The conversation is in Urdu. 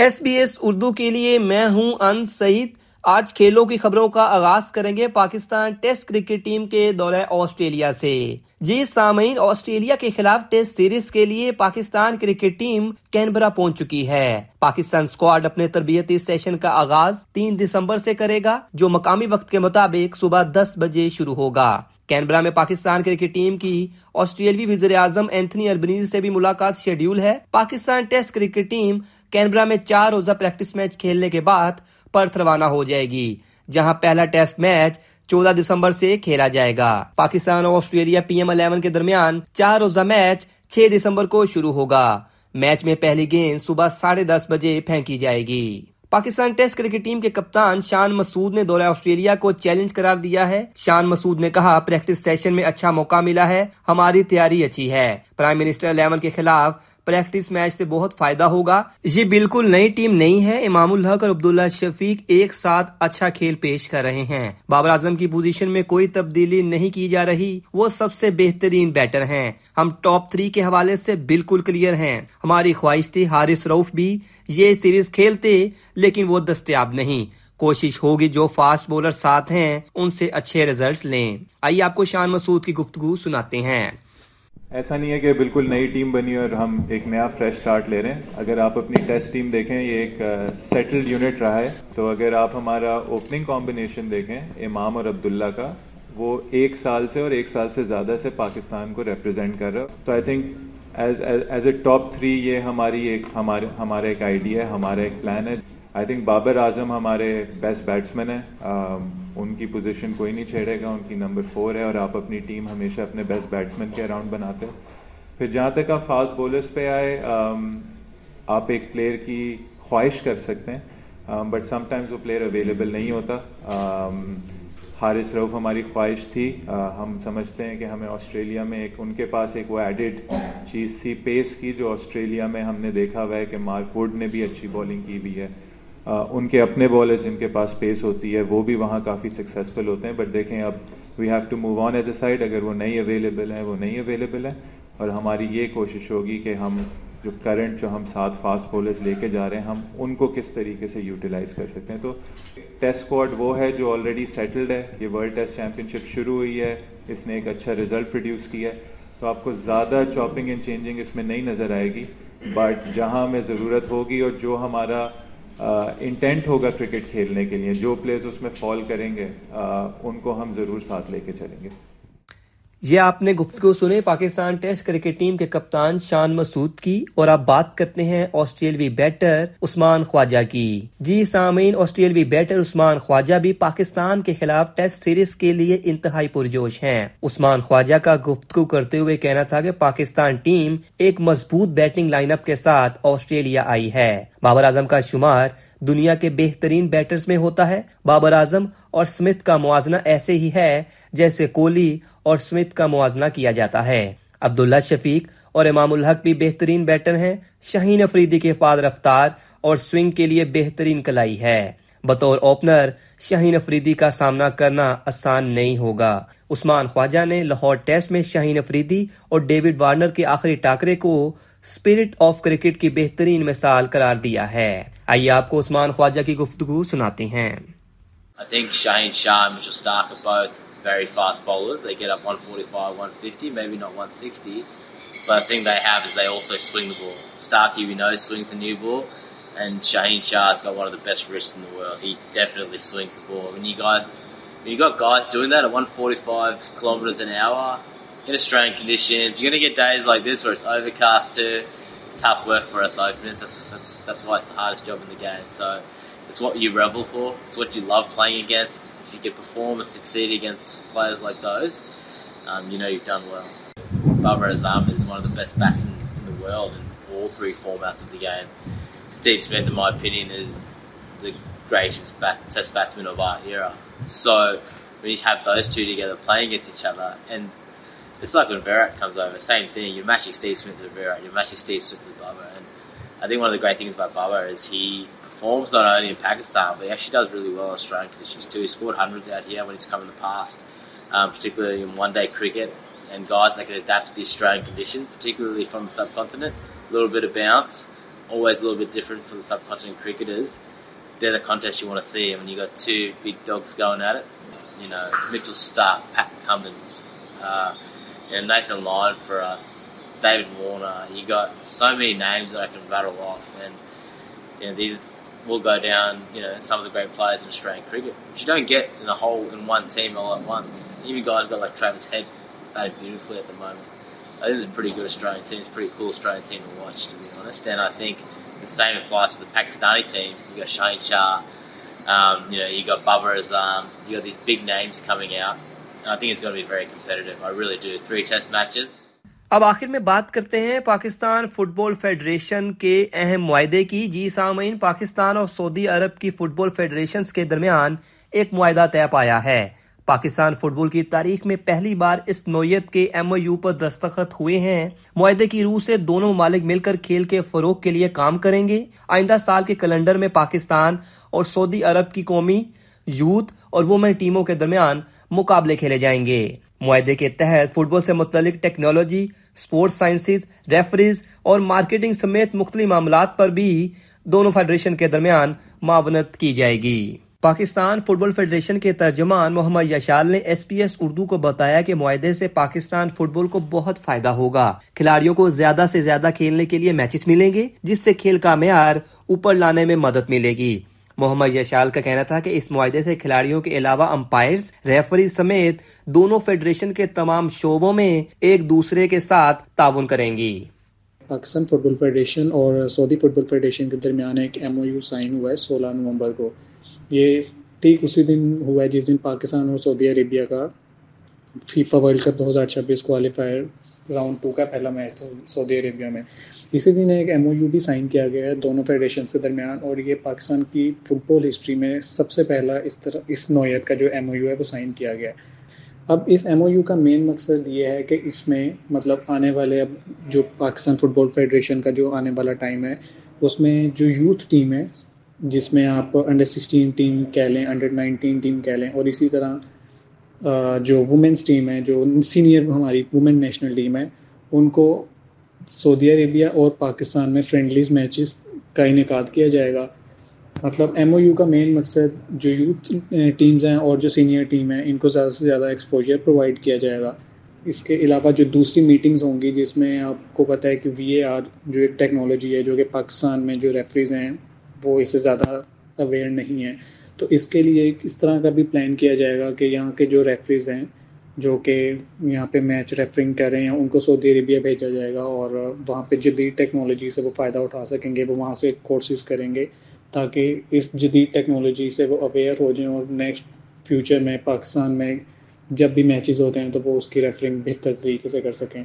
ایس بی ایس اردو کے لیے میں ہوں ان سعید۔ آج کھیلوں کی خبروں کا آغاز کریں گے پاکستان ٹیسٹ کرکٹ ٹیم کے دورہ آسٹریلیا سے۔ جی سامعین، آسٹریلیا کے خلاف ٹیسٹ سیریز کے لیے پاکستان کرکٹ ٹیم کینبرا پہنچ چکی ہے۔ پاکستان اسکواڈ اپنے تربیتی سیشن کا آغاز تین دسمبر سے کرے گا، جو مقامی وقت کے مطابق صبح دس بجے شروع ہوگا۔ کینبرا میں پاکستان کرکٹ ٹیم کی آسٹریلوی وزیر اعظم اینتھنی اربنیز سے بھی ملاقات شیڈیول ہے۔ Pakistan test cricket team Canberra میں چار روزہ پریکٹس میچ کھیلنے کے بعد پرتھ روانہ ہو جائے گی، جہاں پہلا ٹیسٹ میچ چودہ دسمبر سے کھیلا جائے گا۔ پاکستان اور آسٹریلیا پی ایم الیون کے درمیان چار روزہ میچ چھ دسمبر کو شروع ہوگا۔ میچ میں پہلی گیند صبح ساڑھے دس بجے پھینکی جائے گی۔ پاکستان ٹیسٹ کرکٹ ٹیم کے کپتان شان مسعود نے دورہ آسٹریلیا کو چیلنج قرار دیا ہے۔ شان مسعود نے کہا، پریکٹس سیشن میں اچھا موقع ملا ہے، ہماری تیاری اچھی ہے۔ پرائم منسٹر الیون کے خلاف پریکٹس میچ سے بہت فائدہ ہوگا۔ یہ بالکل نئی ٹیم نہیں ہے۔ امام الحق اور عبداللہ شفیق ایک ساتھ اچھا کھیل پیش کر رہے ہیں۔ بابر اعظم کی پوزیشن میں کوئی تبدیلی نہیں کی جا رہی۔ وہ سب سے بہترین بیٹر ہیں۔ ہم ٹاپ تھری کے حوالے سے بالکل کلیئر ہیں۔ ہماری خواہش تھی حارث روف بھی یہ سیریز کھیلتے، لیکن وہ دستیاب نہیں۔ کوشش ہوگی جو فاسٹ بولر ساتھ ہیں، ان سے اچھے ریزلٹس لیں۔ آئیے آپ کو شان مسعود کی گفتگو سناتے ہیں۔ ایسا نہیں ہے کہ بالکل نئی ٹیم بنی اور ہم ایک نیا فریش سٹارٹ لے رہے ہیں۔ اگر آپ اپنی ٹیسٹ ٹیم دیکھیں، یہ ایک سیٹلڈ یونٹ رہا ہے۔ تو اگر آپ ہمارا اوپننگ کمبینیشن دیکھیں، امام اور عبداللہ کا، وہ ایک سال سے اور ایک سال سے زیادہ سے پاکستان کو ریپرزینٹ کر رہا۔ تو I think as as a top three یہ ہماری ایک ہمارا ایک آئیڈیا ہے، ہمارا ایک پلان ہے۔ آئی تھنک بابر اعظم ہمارے بیسٹ بیٹسمین ہیں. Um, ان کی پوزیشن کوئی نہیں چھیڑے گا، ان کی نمبر فور ہے اور آپ اپنی ٹیم ہمیشہ اپنے بیسٹ بیٹسمین کے اراؤنڈ بناتے ہو پھر جہاں تک آپ فاسٹ بولرس پہ آئے um, آپ ایک پلیئر کی خواہش کر سکتے ہیں بٹ سم ٹائمز وہ پلیئر اویلیبل نہیں ہوتا۔ um, حارث روف ہماری خواہش تھی۔ uh, ہم سمجھتے ہیں کہ ہمیں آسٹریلیا میں ایک، ان کے پاس ایک وہ ایڈڈ چیز تھی پیس کی جو آسٹریلیا میں ہم نے دیکھا ہوا ہے کہ مارک ووڈ نے بھی اچھی بالنگ کی بھی ہے۔ ان کے اپنے بالرز جن کے پاس پیس ہوتی ہے، وہ بھی وہاں کافی سکسیزفل ہوتے ہیں. بٹ دیکھیں اب we have to move on as a side اگر وہ نہیں اویلیبل ہے وہ نہیں اویلیبل ہے اور ہماری یہ کوشش ہوگی کہ ہم جو کرنٹ جو ہم ساتھ فاسٹ بولرز لے کے جا رہے ہیں، ہم ان کو کس طریقے سے یوٹیلائز کر سکتے ہیں؟ تو ٹیسٹ اسکواڈ وہ ہے جو آلریڈی سیٹلڈ ہے. یہ ورلڈ ٹیسٹ چیمپئن شپ شروع ہوئی ہے. اس نے ایک اچھا ریزلٹ پروڈیوس کیا ہے. تو آپ کو زیادہ چاپنگ اینڈ چینجنگ اس میں نہیں نظر آئے گی. بٹ جہاں ہمیں ضرورت ہوگی اور جو ہمارا انٹینٹ ہوگا کرکٹ کھیلنے کے لیے، جو پلیئرز اس میں فال کریں گے ان کو ہم ضرور ساتھ لے کے چلیں گے۔ یہ آپ نے گفتگو سنے پاکستان ٹیسٹ کرکٹ ٹیم کے کپتان شان مسعود کی۔ اور آپ بات کرتے ہیں آسٹریلوی بیٹر عثمان خواجہ کی۔ جی ہاں، سامعین آسٹریلوی بیٹر عثمان خواجہ بھی پاکستان کے خلاف ٹیسٹ سیریز کے لیے انتہائی پرجوش ہیں۔ عثمان خواجہ کا گفتگو کرتے ہوئے کہنا تھا کہ پاکستان ٹیم ایک مضبوط بیٹنگ لائن اپ کے ساتھ آسٹریلیا آئی ہے۔ بابر اعظم کا شمار دنیا کے بہترین بیٹرز میں ہوتا ہے۔ بابر اعظم اور سمتھ کا موازنہ ایسے ہی ہے جیسے کوہلی اور سمتھ کا موازنہ کیا جاتا ہے۔ عبداللہ شفیق اور امام الحق بھی بہترین بیٹر ہیں۔ شاہین افریدی کے فاد رفتار اور سوئنگ کے لیے بہترین کلائی ہے۔ بطور اوپنر شاہین افریدی کا سامنا کرنا آسان نہیں ہوگا عثمان خواجہ نے لاہور ٹیسٹ میں شاہین افریدی اور ڈیوڈ وارنر کے آخری ٹاکرے کو اسپرٹ آف کرکٹ کی بہترین مثال قرار دیا ہے آئیے آپ کو عثمان خواجہ کی گفتگو سناتے ہیں I think Shane Shah and Mitchell Stark are both very fast bowlers. They get up 145, 150, maybe not 160. But the thing they have is they also swing the ball. Starkey, we know, swings the new ball. And Shaheen Shah's got one of the best wrists in the world. He definitely swings the ball. When you guys, when you got guys doing that at 145 kilometres an hour, in Australian conditions. You're going to get days like this where it's overcast too. It's tough work for us openers. That's, that's, that's why it's the hardest job in the game. So it's what you revel for. It's what you love playing against. If you can perform and succeed against players like those, um, you know you've done well. Barbara Azam is one of the best batsmen in the world in all three formats of the game. Steve Smith, in my opinion, is the greatest bat- test batsman of our era. So when you have those two together playing against each other, and it's like when Virat comes over, same thing. You're matching Steve Smith with Virat, you're matching Steve Smith with Baba. And I think one of the great things about Baba is he performs not only in Pakistan, but he actually does really well in Australian conditions too. He scored hundreds out here when he's come in the past, um, particularly in one day cricket. And guys that can adapt to the Australian conditions, particularly from the subcontinent, a little bit of bounce, always a little bit different for the subcontinent cricketers. They're the contest you want to see, and when you got two big dogs going at it, you know Mitchell Stark, Pat Cummins, uh, you know, Nathan Lyon for us, David Warner. You got so many names that I can rattle off, and you know these will go down. You know some of the great players in Australian cricket, which you don't get in a whole in one team all at once. Even guys got like Travis Head batted beautifully at the moment. I think it's a pretty good Australian team. It's a pretty cool Australian team to watch, to be honest. And I think the same applies to the Pakistani team. You got Shaheen Shah, um, you know, you got Bubba Azam, you got these big names coming out. And I think it's going to be very competitive. I really do. Three Test matches. اب آخر میں بات کرتے ہیں پاکستان فٹ بال فیڈریشن کے اہم معاہدے کی جی سامعین پاکستان اور سعودی عرب کی فٹ بال فیڈریشن کے درمیان ایک معاہدہ طے پایا ہے پاکستان فٹ بال کی تاریخ میں پہلی بار اس نوعیت کے ایم او یو پر دستخط ہوئے ہیں۔ معاہدے کی روح سے دونوں ممالک مل کر کھیل کے فروغ کے لیے کام کریں گے۔ آئندہ سال کے کیلنڈر میں پاکستان اور سعودی عرب کی قومی، یوتھ اور وومن ٹیموں کے درمیان مقابلے کھیلے جائیں گے۔ معاہدے کے تحت فٹ بال سے متعلق ٹیکنالوجی، سپورٹس سائنسز، ریفریز اور مارکیٹنگ سمیت مختلف معاملات پر بھی دونوں فیڈریشن کے درمیان معاونت کی جائے گی۔ پاکستان فٹ بال فیڈریشن کے ترجمان محمد یشال نے ایس پی ایس اردو کو بتایا کہ معاہدے سے پاکستان فٹ بال کو بہت فائدہ ہوگا۔ کھلاڑیوں کو زیادہ سے زیادہ کھیلنے کے لیے میچز ملیں گے، جس سے کھیل کا معیار اوپر لانے میں مدد ملے گی۔ محمد یشال کا کہنا تھا کہ اس معاہدے سے کھلاڑیوں کے علاوہ امپائرز، ریفری سمیت دونوں فیڈریشن کے تمام شعبوں میں ایک دوسرے کے ساتھ تعاون کریں گی۔ پاکستان فٹ بال فیڈریشن اور سعودی فٹ بال فیڈریشن کے درمیان ایک ایم او یو سائن ہوا ہے سولہ نومبر کو۔ یہ ٹھیک اسی دن ہوا ہے جس دن پاکستان اور سعودی عربیہ کا فیفا ورلڈ کپ دو ہزار چھبیس کوالیفائر راؤنڈ ٹو کا پہلا میچ تھا سعودی عربیہ میں۔ اسی دن ایک ایم او یو بھی سائن کیا گیا ہے دونوں فیڈریشنس کے درمیان اور یہ پاکستان کی فٹ بال ہسٹری میں سب سے پہلا اس طرح اس نوعیت کا جو ایم او یو ہے وہ سائن کیا گیا۔ ہے اب اس ایم او یو کا مین مقصد یہ ہے کہ اس میں مطلب آنے والے اب جو پاکستان فٹ بال فیڈریشن کا جو آنے والا ٹائم ہے، اس میں جو یوتھ ٹیم ہے، جس میں آپ انڈر سکسٹین ٹیم کہہ لیں انڈر نائنٹین ٹیم کہہ لیں، اور اسی طرح جو وومنس ٹیم ہے، جو سینئر ہماری وومن نیشنل ٹیم ہے، ان کو سعودی عربیہ اور پاکستان میں فرینڈلیز میچز کا انعقاد کیا جائے گا۔ مطلب ایم او یو کا مین مقصد جو یوتھ ٹیمز eh, ہیں اور جو سینئر ٹیم ہیں، ان کو زیادہ سے زیادہ ایکسپوجر پرووائڈ کیا جائے گا۔ اس کے علاوہ جو دوسری میٹنگز ہوں گی، جس میں آپ کو پتہ ہے کہ وی اے آر جو ایک ٹیکنالوجی ہے، جو کہ پاکستان میں جو ریفریز ہیں، وہ اس سے زیادہ اویئر نہیں ہیں۔ تو اس کے لیے اس طرح کا بھی پلان کیا جائے گا کہ یہاں کے جو ریفریز ہیں، جو کہ یہاں پہ میچ ریفرنگ کر رہے ہیں، ان کو سعودی عربیہ بھیجا جائے گا اور وہاں پہ جدید ٹیکنالوجی سے وہ فائدہ اٹھا سکیں گے، وہ وہاں سے کورسز کریں گے۔ تاکہ اس جدید ٹیکنالوجی سے وہ اویئر ہو جائیں اور نیکسٹ فیوچر میں پاکستان میں جب بھی میچز ہوتے ہیں تو وہ اس کی ریفرنگ بہتر طریقے سے کر سکیں۔